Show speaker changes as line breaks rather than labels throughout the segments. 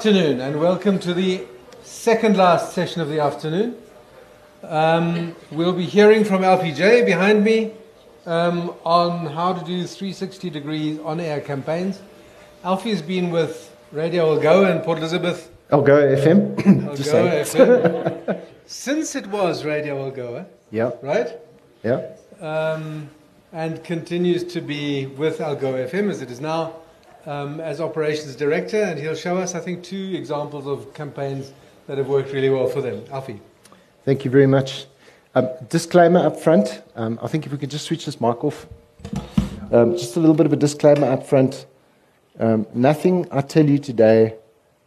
afternoon and welcome to the second last session of the afternoon. Um, we'll be hearing from LPJ behind me um, on how to do 360 degrees on air campaigns. Alfie has been with Radio Algoa in Port Elizabeth.
Algoa FM.
Algoa FM. Since it was Radio Algoa.
Yeah.
Right?
Yeah.
Um, and continues to be with Algoa FM as it is now um, as operations director, and he'll show us, I think, two examples of campaigns that have worked really well for them. Alfie.
Thank you very much. Um, disclaimer up front. Um, I think if we could just switch this mic off. Um, just a little bit of a disclaimer up front. Um, nothing I tell you today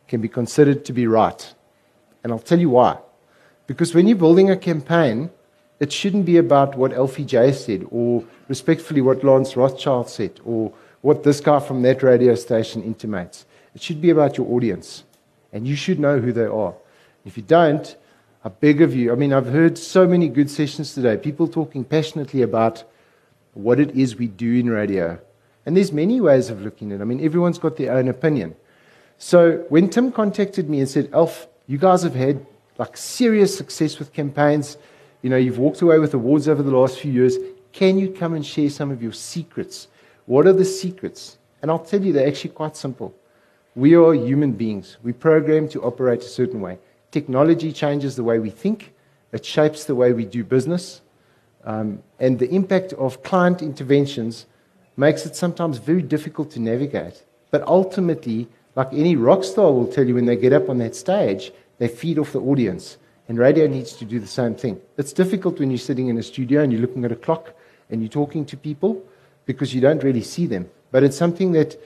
can be considered to be right. And I'll tell you why. Because when you're building a campaign, it shouldn't be about what Alfie J said, or respectfully what Lawrence Rothschild said, or what this guy from that radio station intimates. It should be about your audience, and you should know who they are. If you don't, I beg of you. I mean, I've heard so many good sessions today, people talking passionately about what it is we do in radio. And there's many ways of looking at it. I mean, everyone's got their own opinion. So when Tim contacted me and said, Elf, you guys have had like serious success with campaigns. You know, you've walked away with awards over the last few years. Can you come and share some of your secrets what are the secrets? And I'll tell you, they're actually quite simple. We are human beings. We're programmed to operate a certain way. Technology changes the way we think, it shapes the way we do business. Um, and the impact of client interventions makes it sometimes very difficult to navigate. But ultimately, like any rock star will tell you when they get up on that stage, they feed off the audience. And radio needs to do the same thing. It's difficult when you're sitting in a studio and you're looking at a clock and you're talking to people because you don't really see them. But it's something that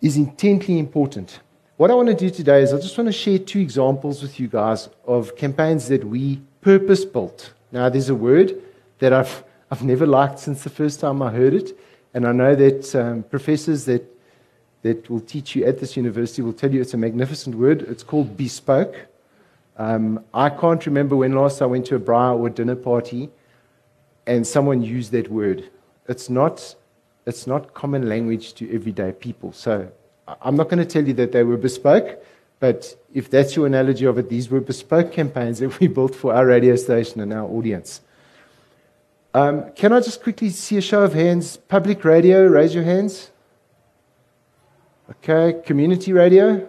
is intently important. What I want to do today is I just want to share two examples with you guys of campaigns that we purpose built. Now, there's a word that I've, I've never liked since the first time I heard it. And I know that um, professors that, that will teach you at this university will tell you it's a magnificent word. It's called bespoke. Um, I can't remember when last I went to a braai or dinner party and someone used that word it's not, it's not common language to everyday people. So I'm not going to tell you that they were bespoke, but if that's your analogy of it, these were bespoke campaigns that we built for our radio station and our audience. Um, can I just quickly see a show of hands? Public radio, raise your hands. Okay, community radio,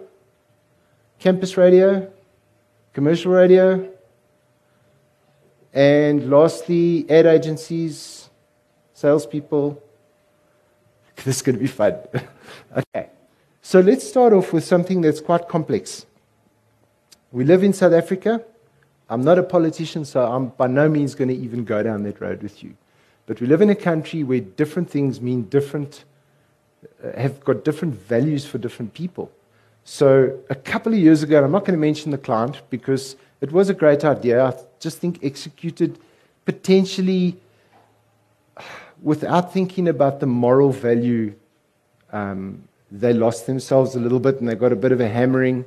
campus radio, commercial radio, and lastly, ad agencies, salespeople. This is going to be fun. okay. So let's start off with something that's quite complex. We live in South Africa. I'm not a politician, so I'm by no means going to even go down that road with you. But we live in a country where different things mean different, uh, have got different values for different people. So a couple of years ago, I'm not going to mention the client because it was a great idea. I just think executed potentially without thinking about the moral value, um, they lost themselves a little bit and they got a bit of a hammering.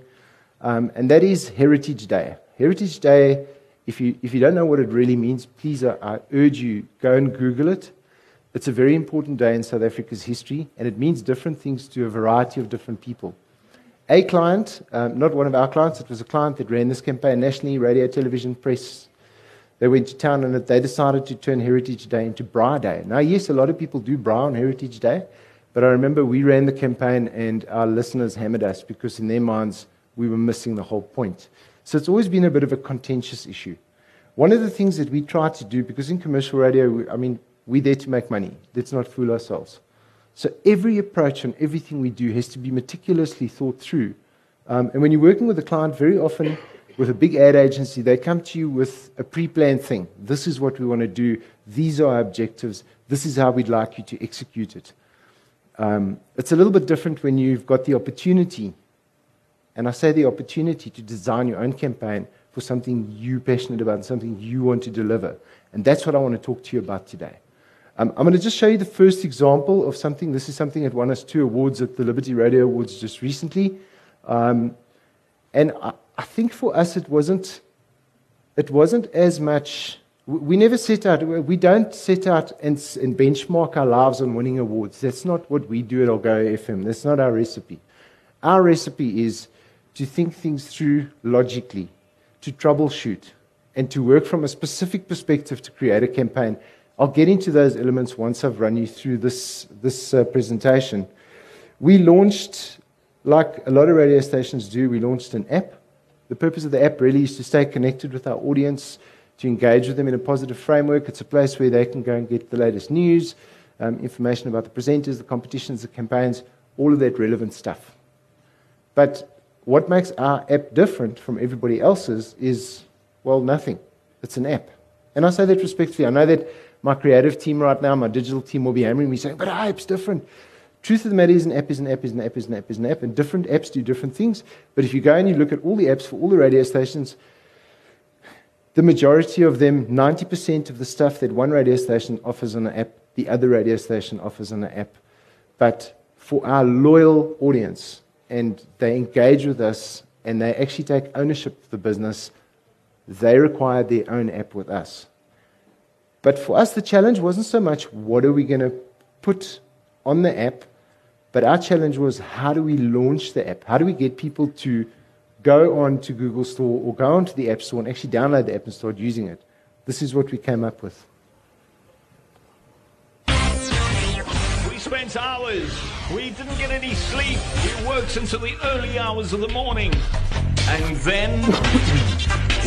Um, and that is Heritage Day. Heritage Day, if you, if you don't know what it really means, please, I, I urge you, go and Google it. It's a very important day in South Africa's history, and it means different things to a variety of different people. A client, um, not one of our clients, it was a client that ran this campaign nationally, radio, television, press, they went to town and they decided to turn Heritage Day into Braai Day. Now, yes, a lot of people do Braai on Heritage Day, but I remember we ran the campaign and our listeners hammered us because in their minds we were missing the whole point. So it's always been a bit of a contentious issue. One of the things that we try to do, because in commercial radio, I mean, we're there to make money. Let's not fool ourselves. So every approach and everything we do has to be meticulously thought through. Um, and when you're working with a client, very often with a big ad agency, they come to you with a pre planned thing. This is what we want to do. These are our objectives. This is how we'd like you to execute it. Um, it's a little bit different when you've got the opportunity, and I say the opportunity to design your own campaign for something you're passionate about, something you want to deliver. And that's what I want to talk to you about today. Um, I'm going to just show you the first example of something. This is something that won us two awards at the Liberty Radio Awards just recently. Um, and I, I think for us it wasn't, it wasn't as much. We never set out, we don't set out and, and benchmark our lives on winning awards. That's not what we do at Algoa FM. That's not our recipe. Our recipe is to think things through logically, to troubleshoot, and to work from a specific perspective to create a campaign. I'll get into those elements once I've run you through this, this uh, presentation. We launched, like a lot of radio stations do, we launched an app. The purpose of the app really is to stay connected with our audience, to engage with them in a positive framework. It's a place where they can go and get the latest news, um, information about the presenters, the competitions, the campaigns, all of that relevant stuff. But what makes our app different from everybody else's is, well, nothing. It's an app. And I say that respectfully. I know that my creative team right now, my digital team will be hammering me saying, but our app's different. Truth of the matter is, an app is an app is an app is an app is an app, and different apps do different things. But if you go and you look at all the apps for all the radio stations, the majority of them, 90% of the stuff that one radio station offers on an app, the other radio station offers on an app. But for our loyal audience, and they engage with us and they actually take ownership of the business, they require their own app with us. But for us, the challenge wasn't so much what are we going to put on the app, but our challenge was how do we launch the app? How do we get people to go on to Google Store or go onto the App Store and actually download the app and start using it? This is what we came up with.
We spent hours. We didn't get any sleep. We worked until the early hours of the morning. And then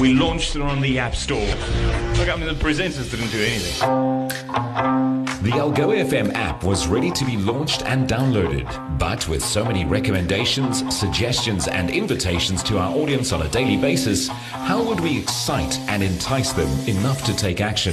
we launched it on the App Store. Look, I mean, the presenters didn't do anything.
The Algoa FM app was ready to be launched and downloaded, but with so many recommendations, suggestions, and invitations to our audience on a daily basis, how would we excite and entice them enough to take action?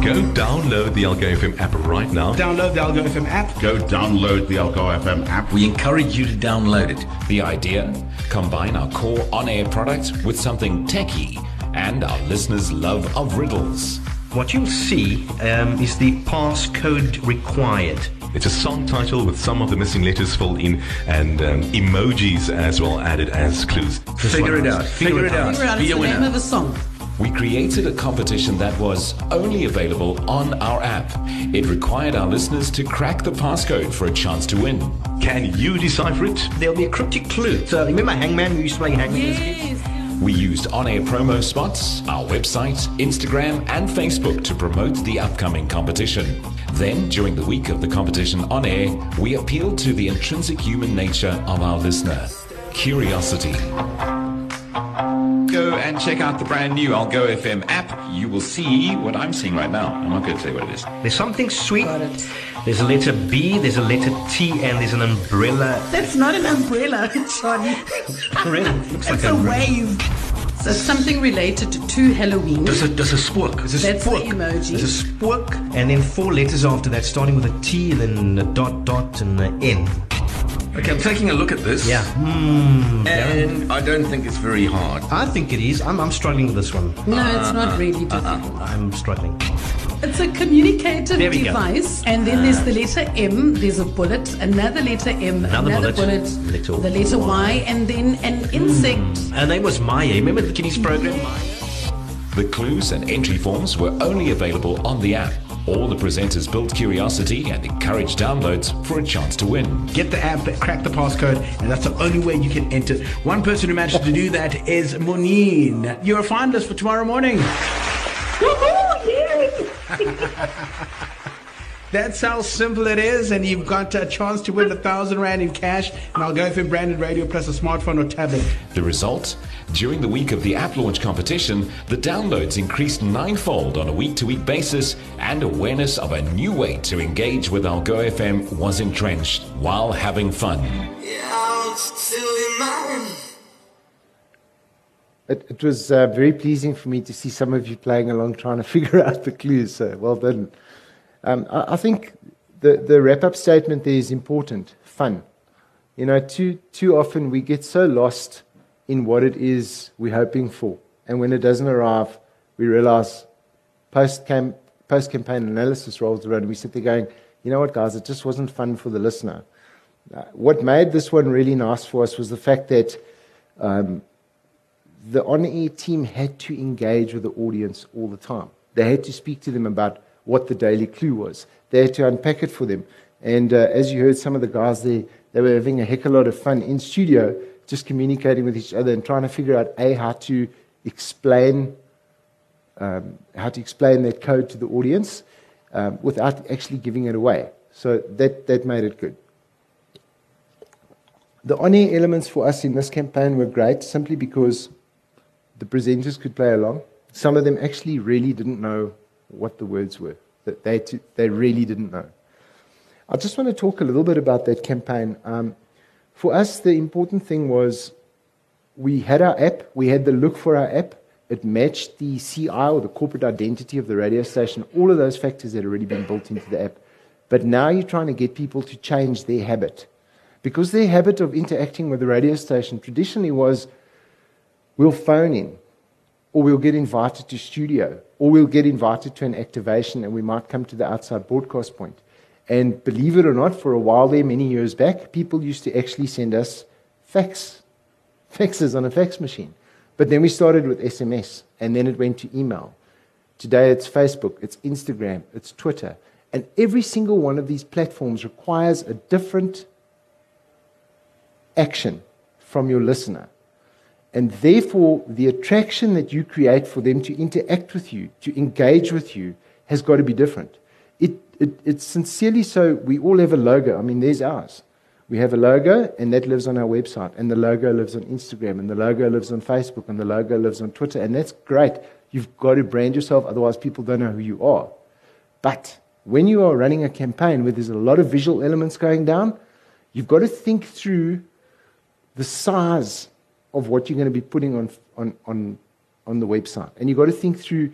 Go download the Algoa FM app right now.
Download the Algoa FM app.
Go download the Algoa FM app.
We encourage you to download it.
The idea? Combine our core on air product with something techy and our listeners' love of riddles.
What you'll see um, is the passcode required.
It's a song title with some of the missing letters filled in and um, emojis as well added as clues.
Figure it out. Figure, it out.
Figure out.
Be
It's
a
the name of a song.
We created a competition that was only available on our app. It required our listeners to crack the passcode for a chance to win.
Can you decipher it?
There'll be a cryptic clue. So remember Hangman? We used to play Hangman.
Yes.
We used on air promo spots, our website, Instagram, and Facebook to promote the upcoming competition. Then, during the week of the competition on air, we appealed to the intrinsic human nature of our listener curiosity.
Go and check out the brand new Algoa FM app. You will see what I'm seeing right now. I'm not going to say what it is.
There's something sweet.
Got it.
There's a letter B, there's a letter T, and there's an umbrella.
That's not an umbrella, Johnny.
Really? Looks like
It's a wave. So something related to Halloween.
There's a, there's a spook. There's a
That's the
spook.
emoji.
There's a spook. And then four letters after that, starting with a T, then a dot, dot, and an N.
Okay, I'm taking a look at this.
Yeah. Hmm.
And I don't think it's very hard.
I think it is. I'm, I'm struggling with this one.
No, it's not really difficult.
I'm struggling.
It's a communicative
There we go.
device, and then there's the letter M, there's a bullet, another letter M,
Another bullet, little
the letter Y, and then an insect.
Her name was Maya. Remember the kiddies program?
The clues and entry forms were only available on the app. All the presenters built curiosity and encouraged downloads for a chance to win.
Get the app, crack the passcode, and that's the only way you can enter. One person who managed to do that is Monine. You're a finalist for tomorrow morning. That's how simple it is, and you've got a chance to win a thousand rand in cash, and I'll go for branded radio plus a smartphone or tablet.
The result? During the week of the app launch competition, the downloads increased ninefold on a week to week basis, and awareness of a new way to engage with Algoa FM was entrenched while having fun.
It, it was uh, very pleasing for me to see some of you playing along trying to figure out the clues. So well done. Um, I, I think the, the wrap up statement there is important fun. You know, too, too often we get so lost in what it is we're hoping for. And when it doesn't arrive, we realize post campaign analysis rolls around and we sit there going, you know what, guys, it just wasn't fun for the listener. Uh, what made this one really nice for us was the fact that um, the on air team had to engage with the audience all the time. They had to speak to them about what the daily clue was. They had to unpack it for them. And uh, as you heard some of the guys there, they were having a heck of a lot of fun in studio just communicating with each other and trying to figure out a how to explain um, how to explain that code to the audience um, without actually giving it away. So that that made it good. The on-air elements for us in this campaign were great simply because the presenters could play along. Some of them actually really didn't know what the words were. That they, they really didn't know. I just want to talk a little bit about that campaign. Um, for us, the important thing was we had our app, we had the look for our app. It matched the CI or the corporate identity of the radio station, all of those factors had already been built into the app. But now you're trying to get people to change their habit. Because their habit of interacting with the radio station traditionally was we'll phone in, or we'll get invited to studio, or we'll get invited to an activation and we might come to the outside broadcast point. And believe it or not, for a while there, many years back, people used to actually send us fax, faxes on a fax machine. But then we started with SMS, and then it went to email. Today it's Facebook, it's Instagram, it's Twitter. And every single one of these platforms requires a different action from your listener. And therefore, the attraction that you create for them to interact with you, to engage with you, has got to be different. It, it, it's sincerely so. We all have a logo. I mean, there's ours. We have a logo, and that lives on our website, and the logo lives on Instagram, and the logo lives on Facebook, and the logo lives on Twitter, and that's great. You've got to brand yourself, otherwise, people don't know who you are. But when you are running a campaign where there's a lot of visual elements going down, you've got to think through the size of what you're going to be putting on, on, on, on the website. And you've got to think through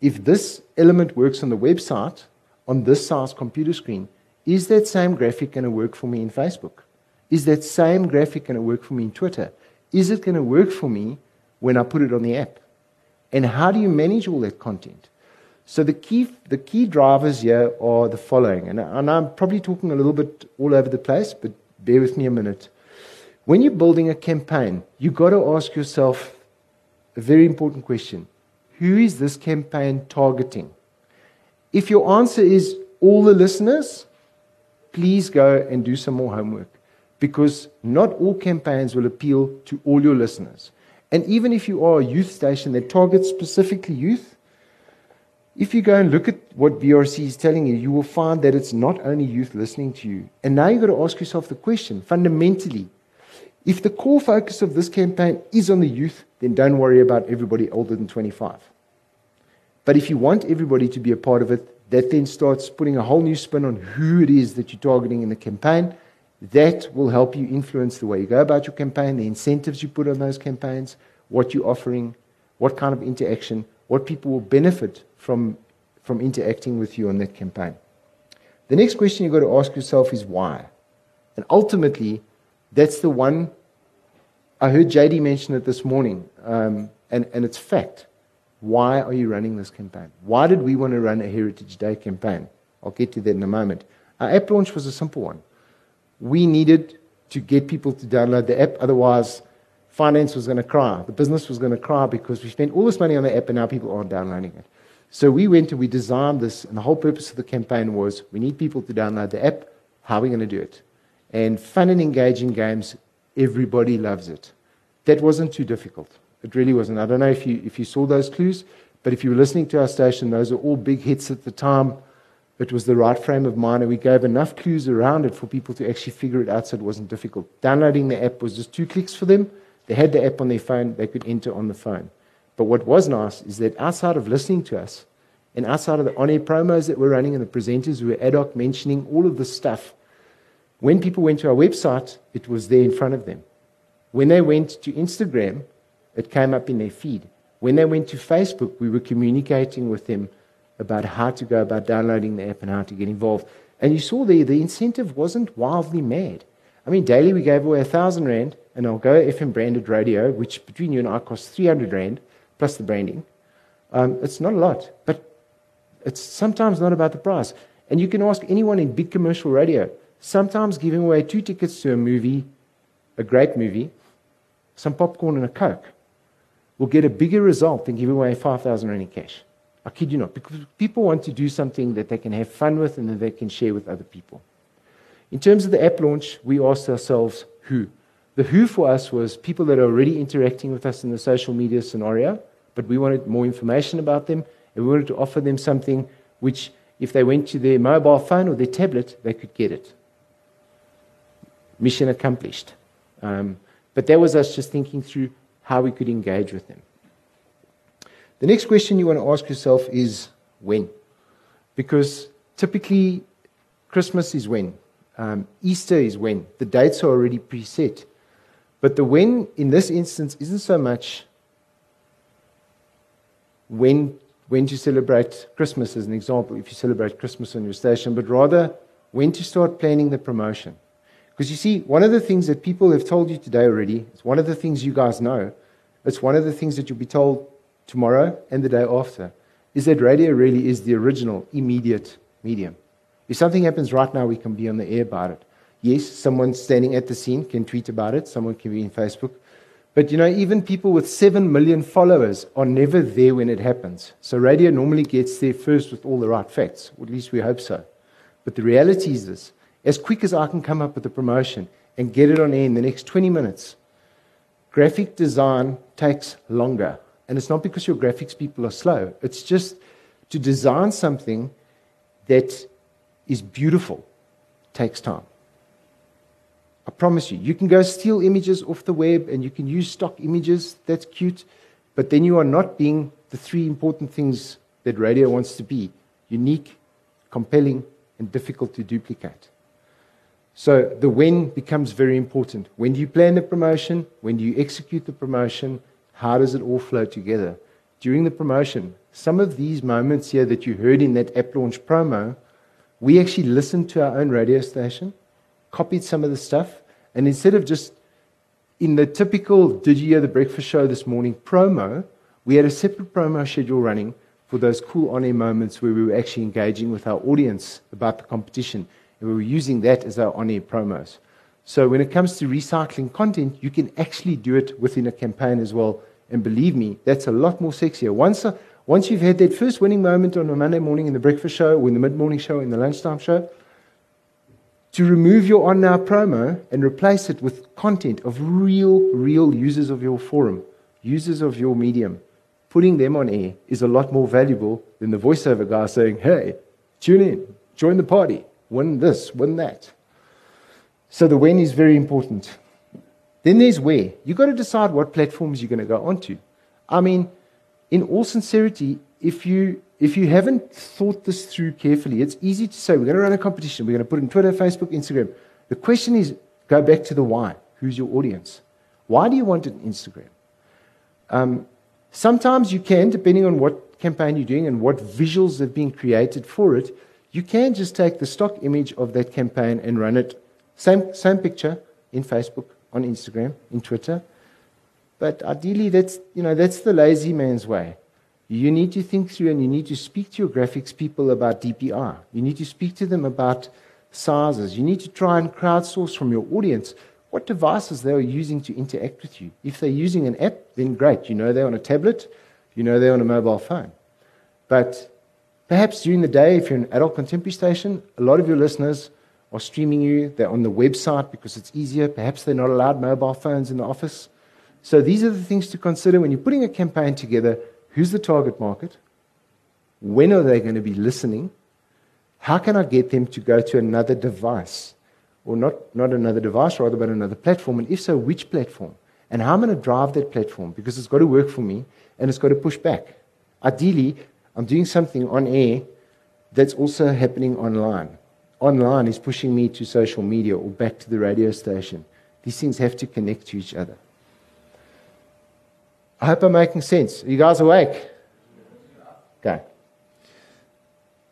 if this element works on the website, on this size computer screen, is that same graphic going to work for me in Facebook? Is that same graphic going to work for me in Twitter? Is it going to work for me when I put it on the app? And how do you manage all that content? So the key, the key drivers here are the following, and, and I'm probably talking a little bit all over the place, but bear with me a minute. When you're building a campaign, you've got to ask yourself a very important question Who is this campaign targeting? If your answer is all the listeners, please go and do some more homework because not all campaigns will appeal to all your listeners. And even if you are a youth station that targets specifically youth, if you go and look at what BRC is telling you, you will find that it's not only youth listening to you. And now you've got to ask yourself the question fundamentally, if the core focus of this campaign is on the youth, then don't worry about everybody older than 25. But if you want everybody to be a part of it, that then starts putting a whole new spin on who it is that you're targeting in the campaign. That will help you influence the way you go about your campaign, the incentives you put on those campaigns, what you're offering, what kind of interaction, what people will benefit from, from interacting with you on that campaign. The next question you've got to ask yourself is why? And ultimately, that's the one I heard JD mention it this morning, um, and, and it's fact. Why are you running this campaign? Why did we want to run a Heritage Day campaign? I'll get to that in a moment. Our app launch was a simple one. We needed to get people to download the app, otherwise, finance was going to cry. The business was going to cry because we spent all this money on the app and now people aren't downloading it. So we went and we designed this, and the whole purpose of the campaign was we need people to download the app. How are we going to do it? And fun and engaging games Everybody loves it. That wasn't too difficult. It really wasn't. I don't know if you, if you saw those clues, but if you were listening to our station, those are all big hits at the time. It was the right frame of mind, and we gave enough clues around it for people to actually figure it out so it wasn't difficult. Downloading the app was just two clicks for them. They had the app on their phone, they could enter on the phone. But what was nice is that outside of listening to us, and outside of the on air promos that we're running and the presenters who were ad hoc mentioning all of this stuff, when people went to our website, it was there in front of them. When they went to Instagram, it came up in their feed. When they went to Facebook, we were communicating with them about how to go about downloading the app and how to get involved. And you saw there, the incentive wasn't wildly mad. I mean, daily we gave away a thousand rand, and Algoa FM branded radio, which between you and I costs 300 rand plus the branding. Um, it's not a lot, but it's sometimes not about the price. And you can ask anyone in big commercial radio Sometimes giving away two tickets to a movie, a great movie, some popcorn and a Coke, will get a bigger result than giving away 5,000 Rand in cash. I kid you not, because people want to do something that they can have fun with and that they can share with other people. In terms of the app launch, we asked ourselves who. The who for us was people that are already interacting with us in the social media scenario, but we wanted more information about them, and we wanted to offer them something which, if they went to their mobile phone or their tablet, they could get it. Mission accomplished. Um, but that was us just thinking through how we could engage with them. The next question you want to ask yourself is when? Because typically, Christmas is when, um, Easter is when. The dates are already preset. But the when in this instance isn't so much when, when to celebrate Christmas, as an example, if you celebrate Christmas on your station, but rather when to start planning the promotion. Because you see, one of the things that people have told you today already, it's one of the things you guys know, it's one of the things that you'll be told tomorrow and the day after, is that radio really is the original, immediate medium. If something happens right now, we can be on the air about it. Yes, someone standing at the scene can tweet about it, someone can be in Facebook. But you know, even people with 7 million followers are never there when it happens. So radio normally gets there first with all the right facts, or at least we hope so. But the reality is this as quick as I can come up with a promotion and get it on air in the next 20 minutes, graphic design takes longer. And it's not because your graphics people are slow, it's just to design something that is beautiful takes time. I promise you. You can go steal images off the web and you can use stock images. That's cute. But then you are not being the three important things that radio wants to be unique, compelling, and difficult to duplicate. So the when becomes very important. When do you plan the promotion? When do you execute the promotion? How does it all flow together? During the promotion, some of these moments here that you heard in that app launch promo, we actually listened to our own radio station, copied some of the stuff, and instead of just in the typical Did You Hear the Breakfast Show this morning promo, we had a separate promo schedule running for those cool on air moments where we were actually engaging with our audience about the competition and we were using that as our on air promos. So when it comes to recycling content, you can actually do it within a campaign as well. And believe me, that's a lot more sexier. Once, uh, once you've had that first winning moment on a Monday morning in the breakfast show, or in the mid morning show, in the lunchtime show, to remove your on now promo and replace it with content of real, real users of your forum, users of your medium, putting them on air is a lot more valuable than the voiceover guy saying, hey, tune in, join the party win this, win that. So the when is very important. Then there's where. You've got to decide what platforms you're going to go onto. I mean, in all sincerity, if you if you haven't thought this through carefully, it's easy to say we're going to run a competition, we're going to put it on Twitter, Facebook, Instagram. The question is go back to the why. Who's your audience? Why do you want an Instagram? Um, sometimes you can, depending on what campaign you're doing and what visuals have been created for it, you can just take the stock image of that campaign and run it, same, same picture in Facebook, on Instagram, in Twitter. But ideally, that's, you know, that's the lazy man's way. You need to think through and you need to speak to your graphics people about DPR. You need to speak to them about sizes. You need to try and crowdsource from your audience what devices they are using to interact with you. If they're using an app, then great. You know they're on a tablet, you know they're on a mobile phone. But Perhaps during the day, if you're an adult contemporary station, a lot of your listeners are streaming you. They're on the website because it's easier. Perhaps they're not allowed mobile phones in the office. So these are the things to consider when you're putting a campaign together. Who's the target market? When are they going to be listening? How can I get them to go to another device? Or not, not another device, rather, but another platform. And if so, which platform? And how am I'm going to drive that platform because it's got to work for me and it's got to push back. Ideally, I'm doing something on air that's also happening online. Online is pushing me to social media or back to the radio station. These things have to connect to each other. I hope I'm making sense. Are you guys awake? Okay.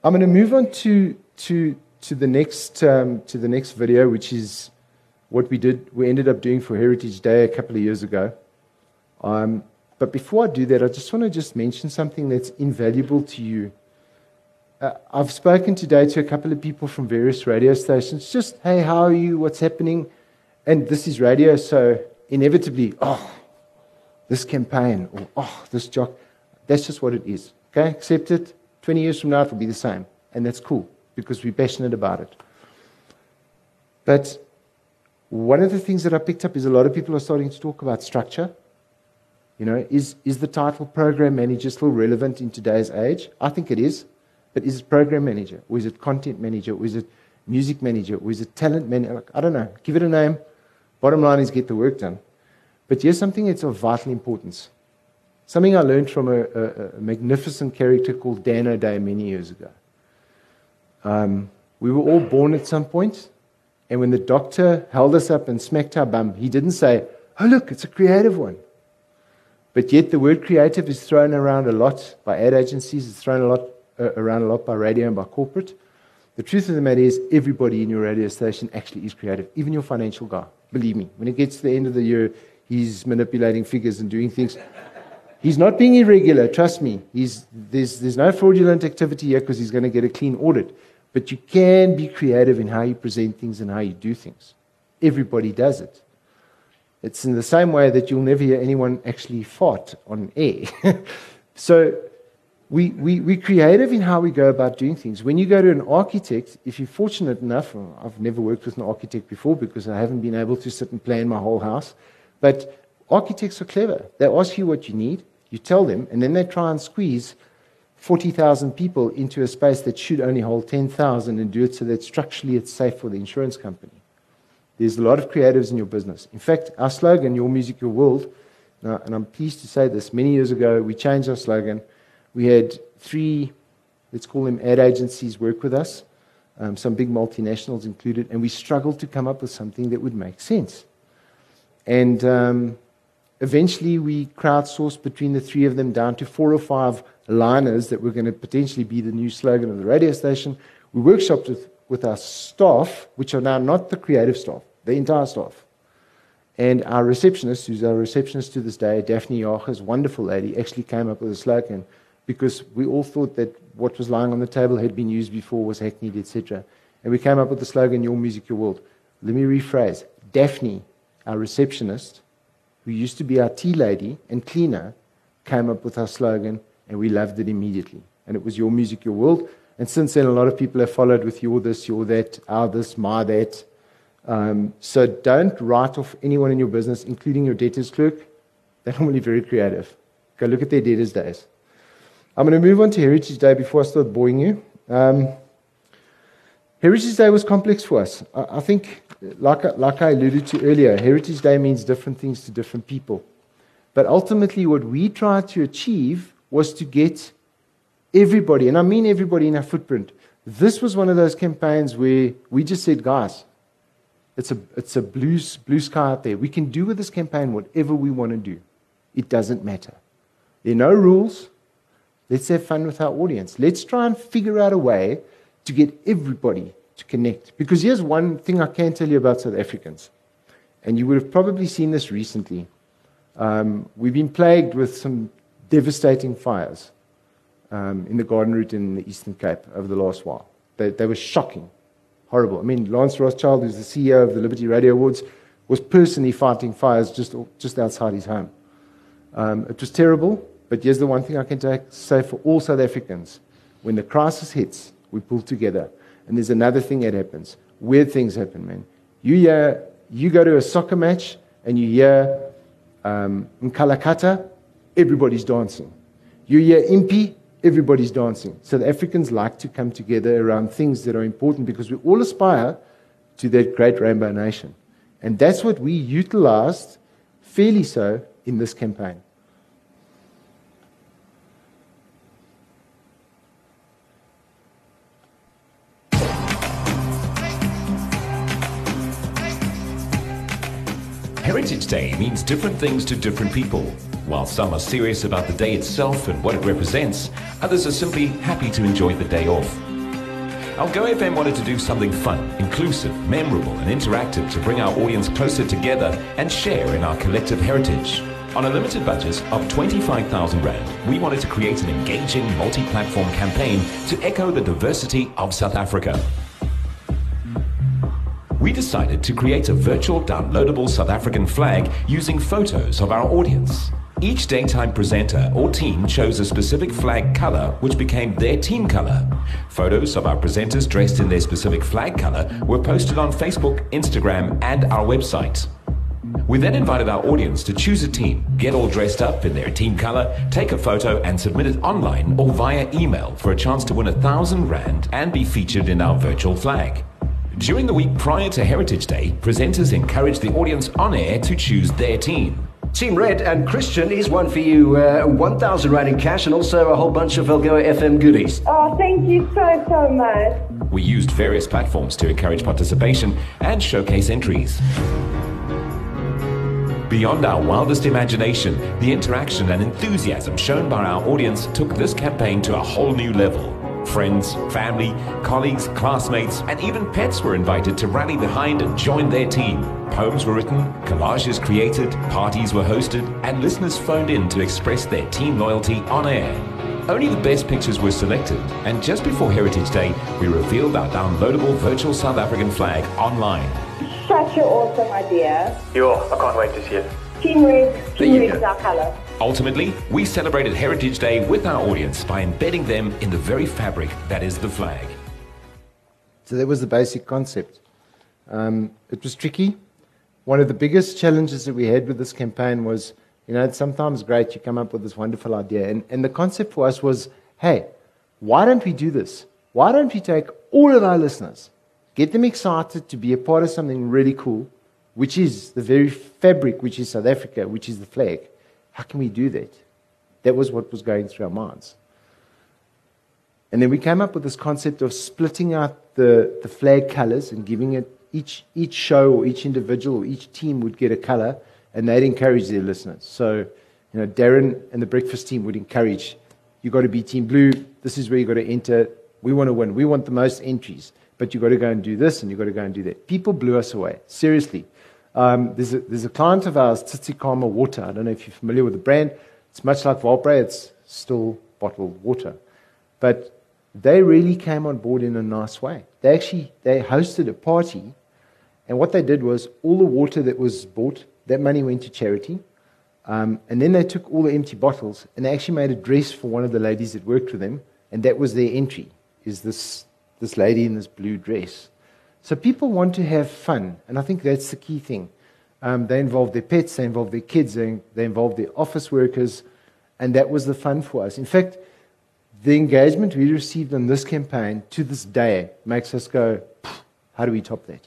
I'm going to move on to, to, to, the next, um, to the next video, which is what we did, we ended up doing for Heritage Day a couple of years ago. Um, but before I do that, I just want to just mention something that's invaluable to you. Uh, I've spoken today to a couple of people from various radio stations. Just, hey, how are you? What's happening? And this is radio, so inevitably, oh, this campaign, or oh, this jock. That's just what it is. Okay? Accept it. 20 years from now, it will be the same. And that's cool because we're passionate about it. But one of the things that I picked up is a lot of people are starting to talk about structure. You know, is, is the title program manager still relevant in today's age? I think it is. But is it program manager? Or is it content manager? Or is it music manager? Or is it talent manager? I don't know. Give it a name. Bottom line is get the work done. But here's something that's of vital importance. Something I learned from a, a, a magnificent character called Dan O'Day many years ago. Um, we were all born at some point, and when the doctor held us up and smacked our bum, he didn't say, Oh, look, it's a creative one. But yet, the word creative is thrown around a lot by ad agencies, it's thrown a lot, uh, around a lot by radio and by corporate. The truth of the matter is, everybody in your radio station actually is creative, even your financial guy. Believe me, when it gets to the end of the year, he's manipulating figures and doing things. He's not being irregular, trust me. He's, there's, there's no fraudulent activity here because he's going to get a clean audit. But you can be creative in how you present things and how you do things. Everybody does it. It's in the same way that you'll never hear anyone actually fart on air. so we, we, we're creative in how we go about doing things. When you go to an architect, if you're fortunate enough, I've never worked with an architect before because I haven't been able to sit and plan my whole house, but architects are clever. They ask you what you need, you tell them, and then they try and squeeze 40,000 people into a space that should only hold 10,000 and do it so that structurally it's safe for the insurance company. There's a lot of creatives in your business. In fact, our slogan, Your Music, Your World, now, and I'm pleased to say this, many years ago we changed our slogan. We had three, let's call them ad agencies, work with us, um, some big multinationals included, and we struggled to come up with something that would make sense. And um, eventually we crowdsourced between the three of them down to four or five liners that were going to potentially be the new slogan of the radio station. We workshopped with, with our staff, which are now not the creative staff, the entire staff. And our receptionist, who's our receptionist to this day, Daphne Yarchers, wonderful lady, actually came up with a slogan because we all thought that what was lying on the table had been used before, was hackneyed, etc. And we came up with the slogan, Your Music, Your World. Let me rephrase. Daphne, our receptionist, who used to be our tea lady and cleaner, came up with our slogan, and we loved it immediately. And it was your music, your world. And since then, a lot of people have followed with your this, your that, our this, my that. Um, so don't write off anyone in your business, including your debtors clerk. They're normally very creative. Go look at their debtors days. I'm going to move on to Heritage Day before I start boring you. Um, Heritage Day was complex for us. I, I think, like, like I alluded to earlier, Heritage Day means different things to different people. But ultimately, what we tried to achieve was to get everybody, and I mean everybody in our footprint. This was one of those campaigns where we just said, guys, it's a, it's a blue, blue sky out there. We can do with this campaign whatever we want to do. It doesn't matter. There are no rules. Let's have fun with our audience. Let's try and figure out a way to get everybody to connect. Because here's one thing I can tell you about South Africans, and you would have probably seen this recently. Um, we've been plagued with some devastating fires um, in the Garden Route in the Eastern Cape over the last while. They, they were shocking, horrible. I mean, Lance Rothschild, who's the CEO of the Liberty Radio Awards, was personally fighting fires just, just outside his home. Um, it was terrible, but here's the one thing I can take, say for all South Africans when the crisis hits, we pull together. And there's another thing that happens. Weird things happen, man. You, hear, you go to a soccer match and you hear um, Nkalakatha, everybody's dancing. You hear Impi, everybody's dancing. South Africans like to come together around things that are important because we all aspire to that great rainbow nation. And that's what we utilized fairly so in this campaign.
Heritage Day means different things to different people. While some are serious about the day itself and what it represents, others are simply happy to enjoy the day off. Algoa FM wanted to do something fun, inclusive, memorable, and interactive to bring our audience closer together and share in our collective heritage. On a limited budget of 25,000 Rand, we wanted to create an engaging multi platform campaign to echo the diversity of South Africa we decided to create a virtual downloadable South African flag using photos of our audience. Each daytime presenter or team chose a specific flag color, which became their team color. Photos of our presenters dressed in their specific flag color were posted on Facebook, Instagram, and our website. We then invited our audience to choose a team, get all dressed up in their team color, take a photo, and submit it online or via email for a chance to win a thousand rand and be featured in our virtual flag. During the week prior to Heritage Day, presenters encouraged the audience on air to choose their team.
Team Red and Christian is one for you. Uh, 1,000 Rand in cash and also a whole bunch of Algoa FM goodies.
Oh, thank you so, so much.
We used various platforms to encourage participation and showcase entries. Beyond our wildest imagination, the interaction and enthusiasm shown by our audience took this campaign to a whole new level. Friends, family, colleagues, classmates, and even pets were invited to rally behind and join their team. Poems were written, collages created, parties were hosted, and listeners phoned in to express their team loyalty on air. Only the best pictures were selected, and just before Heritage Day, we revealed our downloadable virtual South African flag online.
Such an awesome idea.
Yo, I can't wait to see it.
Team Red, Team
you
Red
go.
is our colour.
Ultimately, we celebrated Heritage Day with our audience by embedding them in the very fabric that is the flag.
So that was the basic concept. Um, it was tricky. One of the biggest challenges that we had with this campaign was, you know, it's sometimes great you come up with this wonderful idea. And, and the concept for us was, hey, why don't we do this? Why don't we take all of our listeners, get them excited to be a part of something really cool, which is the very fabric, which is South Africa, which is the flag. How can we do that? That was what was going through our minds. And then we came up with this concept of splitting out the, the flag colors and giving it each, each show or each individual or each team would get a color and they'd encourage their listeners. So, you know, Darren and the breakfast team would encourage you've got to be team blue. This is where you've got to enter. We want to win. We want the most entries, but you've got to go and do this and you've got to go and do that. People blew us away. Seriously. Um, there's, a, there's a client of ours, Tsitsikamma Water. I don't know if you're familiar with the brand. It's much like Valpre. It's still bottled water. But they really came on board in a nice way. They actually they hosted a party, and what they did was all the water that was bought, that money went to charity. Um, and then they took all the empty bottles and they actually made a dress for one of the ladies that worked with them, and that was their entry. Is this this lady in this blue dress? So people want to have fun, and I think that's the key thing. Um, they involve their pets, they involve their kids, they, they involve their office workers, and that was the fun for us. In fact, the engagement we received on this campaign to this day makes us go, how do we top that?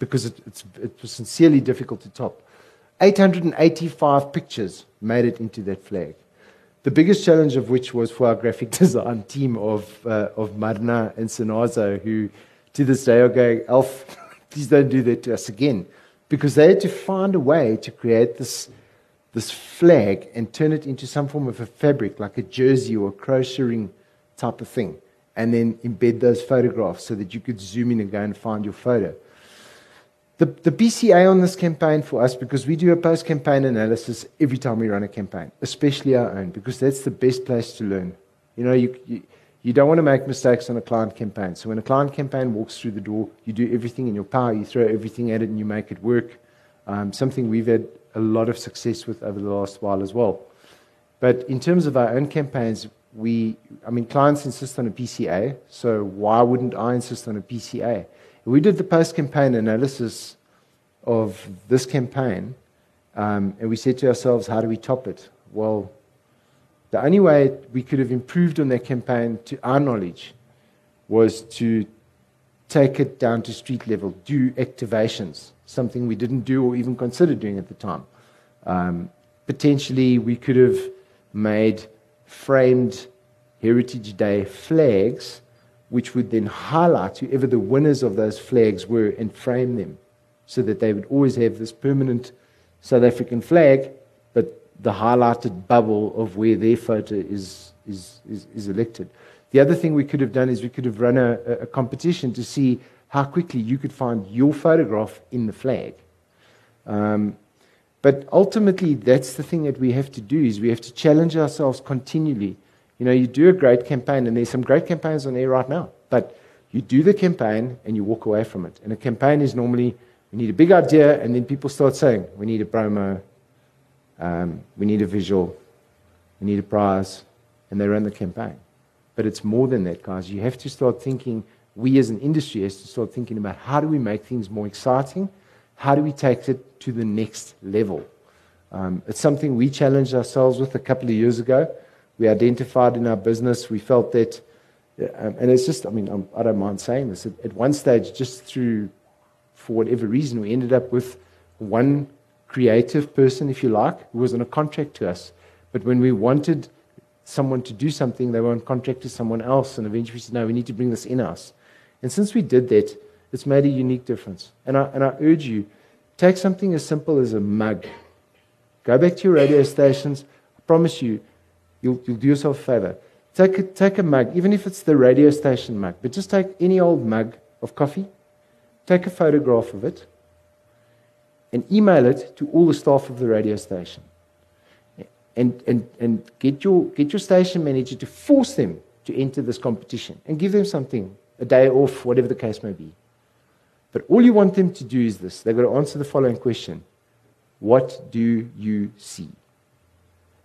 Because it, it was sincerely difficult to top. 885 pictures made it into that flag. The biggest challenge of which was for our graphic design team of, uh, of Marna and Sinazo, who to this day are going, Alf, please don't do that to us again. Because they had to find a way to create this, this flag and turn it into some form of a fabric, like a jersey or a crocheting type of thing, and then embed those photographs so that you could zoom in and go and find your photo. The, the PCA on this campaign for us, because we do a post campaign analysis every time we run a campaign, especially our own, because that's the best place to learn. You know, you, you, you don't want to make mistakes on a client campaign. So when a client campaign walks through the door, you do everything in your power, you throw everything at it, and you make it work. Um, something we've had a lot of success with over the last while as well. But in terms of our own campaigns, we, I mean, clients insist on a PCA, so why wouldn't I insist on a PCA? We did the post campaign analysis of this campaign, um, and we said to ourselves, how do we top it? Well, the only way we could have improved on that campaign, to our knowledge, was to take it down to street level, do activations, something we didn't do or even consider doing at the time. Um, potentially, we could have made framed Heritage Day flags, which would then highlight whoever the winners of those flags were and frame them so that they would always have this permanent South African flag, but the highlighted bubble of where their photo is, is, is, is elected. The other thing we could have done is we could have run a, a competition to see how quickly you could find your photograph in the flag. Um, but ultimately, that's the thing that we have to do is we have to challenge ourselves continually. You know, you do a great campaign, and there's some great campaigns on air right now, but you do the campaign and you walk away from it. And a campaign is normally we need a big idea, and then people start saying, we need a promo, um, we need a visual, we need a prize, and they run the campaign. But it's more than that, guys. You have to start thinking, we as an industry have to start thinking about how do we make things more exciting? How do we take it to the next level? Um, it's something we challenged ourselves with a couple of years ago. We identified in our business, we felt that, um, and it's just, I mean, I'm, I do not mind saying this, at, at one stage, just through, for whatever reason, we ended up with one creative person, if you like, who was on a contract to us. But when we wanted someone to do something, they were on contract to someone else, and eventually we said, no, we need to bring this in house. And since we did that, it's made a unique difference. And I, and I urge you, take something as simple as a mug. Go back to your radio stations. I promise you, you'll, you'll do yourself a favor. Take a, take a mug, even if it's the radio station mug, but just take any old mug of coffee, take a photograph of it, and email it to all the staff of the radio station. And, and, and get, your, get your station manager to force them to enter this competition and give them something, a day off, whatever the case may be. But all you want them to do is this they've got to answer the following question What do you see?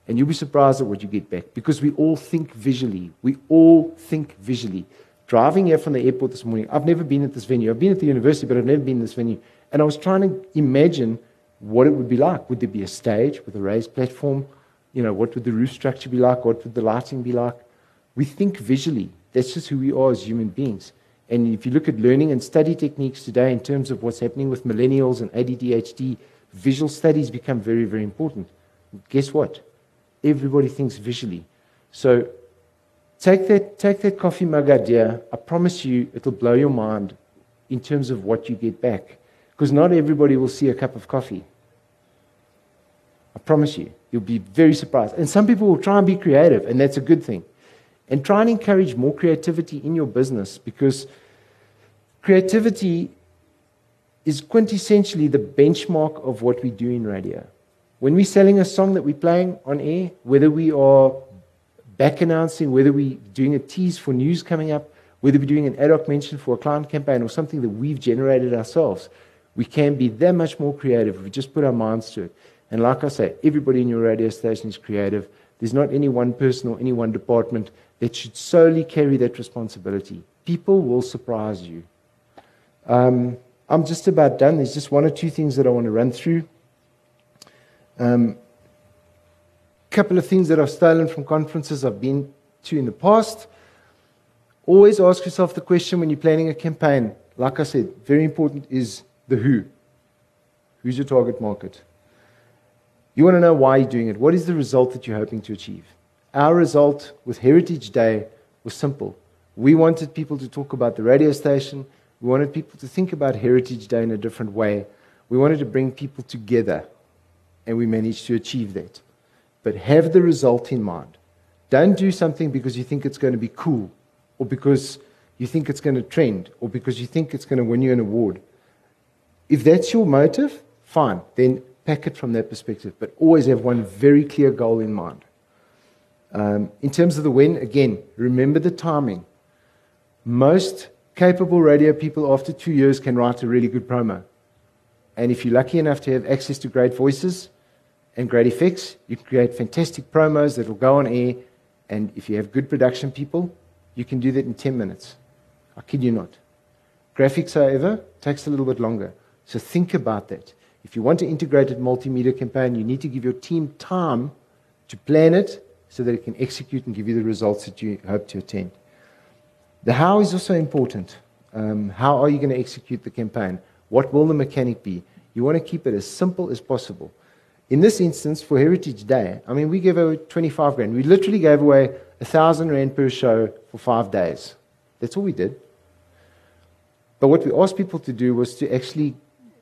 And you'll be surprised at what you get back because we all think visually. We all think visually. Driving here from the airport this morning, I've never been at this venue. I've been at the university, but I've never been in this venue. And I was trying to imagine what it would be like. Would there be a stage with a raised platform? You know, what would the roof structure be like? What would the lighting be like? We think visually. That's just who we are as human beings. And if you look at learning and study techniques today in terms of what's happening with millennials and ADDHD, visual studies become very, very important. Guess what? Everybody thinks visually. So take that, take that coffee mug idea. I promise you it'll blow your mind in terms of what you get back. Because not everybody will see a cup of coffee. I promise you. You'll be very surprised. And some people will try and be creative, and that's a good thing. And try and encourage more creativity in your business because creativity is quintessentially the benchmark of what we do in radio. When we're selling a song that we're playing on air, whether we are back announcing, whether we're doing a tease for news coming up, whether we're doing an ad hoc mention for a client campaign or something that we've generated ourselves, we can be that much more creative if we just put our minds to it. And like I say, everybody in your radio station is creative. There's not any one person or any one department that should solely carry that responsibility. People will surprise you. Um, I'm just about done. There's just one or two things that I want to run through. A um, couple of things that I've stolen from conferences I've been to in the past. Always ask yourself the question when you're planning a campaign. Like I said, very important is the who. Who's your target market? You want to know why you're doing it. What is the result that you're hoping to achieve? Our result with Heritage Day was simple. We wanted people to talk about the radio station. We wanted people to think about Heritage Day in a different way. We wanted to bring people together, and we managed to achieve that. But have the result in mind. Don't do something because you think it's going to be cool, or because you think it's going to trend, or because you think it's going to win you an award. If that's your motive, fine. Then pack it from that perspective, but always have one very clear goal in mind. Um, in terms of the when, again, remember the timing. Most capable radio people, after two years, can write a really good promo. And if you're lucky enough to have access to great voices and great effects, you can create fantastic promos that will go on air. And if you have good production people, you can do that in 10 minutes. I kid you not. Graphics, however, takes a little bit longer. So think about that. If you want an integrated multimedia campaign, you need to give your team time to plan it so that it can execute and give you the results that you hope to attain. The how is also important. Um, how are you going to execute the campaign? What will the mechanic be? You want to keep it as simple as possible. In this instance, for Heritage Day, I mean, we gave away 25 grand. We literally gave away 1,000 rand per show for five days. That's all we did. But what we asked people to do was to actually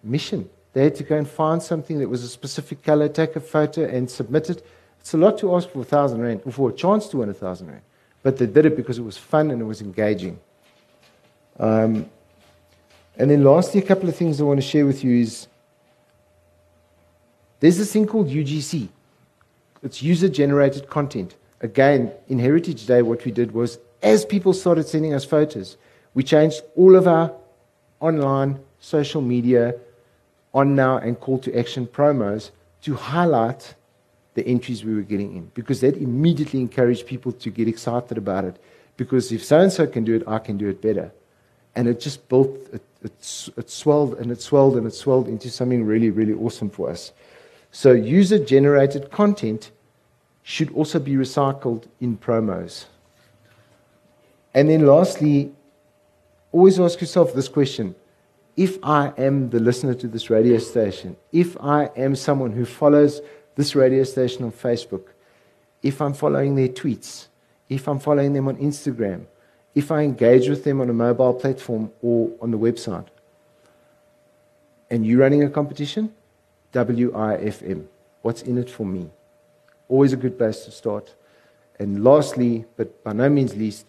mission they had to go and find something that was a specific color, take a photo, and submit it. It's a lot to ask for a thousand rand, or for a chance to win a thousand rand. But they did it because it was fun and it was engaging. Um, and then, lastly, a couple of things I want to share with you is there's this thing called UGC. It's user generated content. Again, in Heritage Day, what we did was as people started sending us photos, we changed all of our online social media on now and call to action promos to highlight the entries we were getting in because that immediately encouraged people to get excited about it. Because if so and so can do it, I can do it better. And it just built, it, it, it swelled and it swelled and it swelled into something really, really awesome for us. So user generated content should also be recycled in promos. And then lastly, always ask yourself this question. If I am the listener to this radio station, if I am someone who follows this radio station on Facebook, if I'm following their tweets, if I'm following them on Instagram, if I engage with them on a mobile platform or on the website, and you're running a competition, WIFM. What's in it for me? Always a good place to start. And lastly, but by no means least,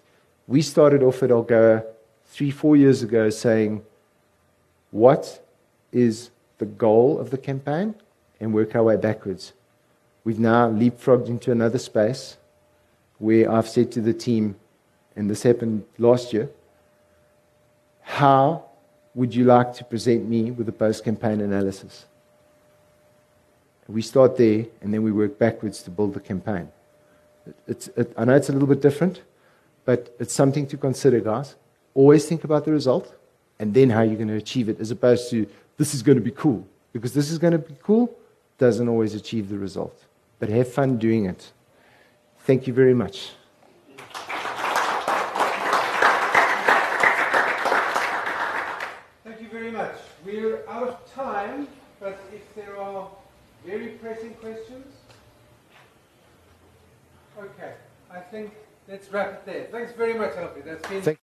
we started off at Algoa three, four years ago saying, what is the goal of the campaign? And work our way backwards. We've now leapfrogged into another space where I've said to the team, and this happened last year, how would you like to present me with a post campaign analysis? We start there and then we work backwards to build the campaign. It, I know it's a little bit different, but it's something to consider, guys. Always think about the result and then how you're going to achieve it, as opposed to this is going to be cool. Because this is going to be cool doesn't always achieve the result. But have fun doing it. Thank you very much.
Thank you very much. We're out of time, but if there are very pressing questions, okay, I think let's wrap it there. Thanks very much, Alfie. That's been.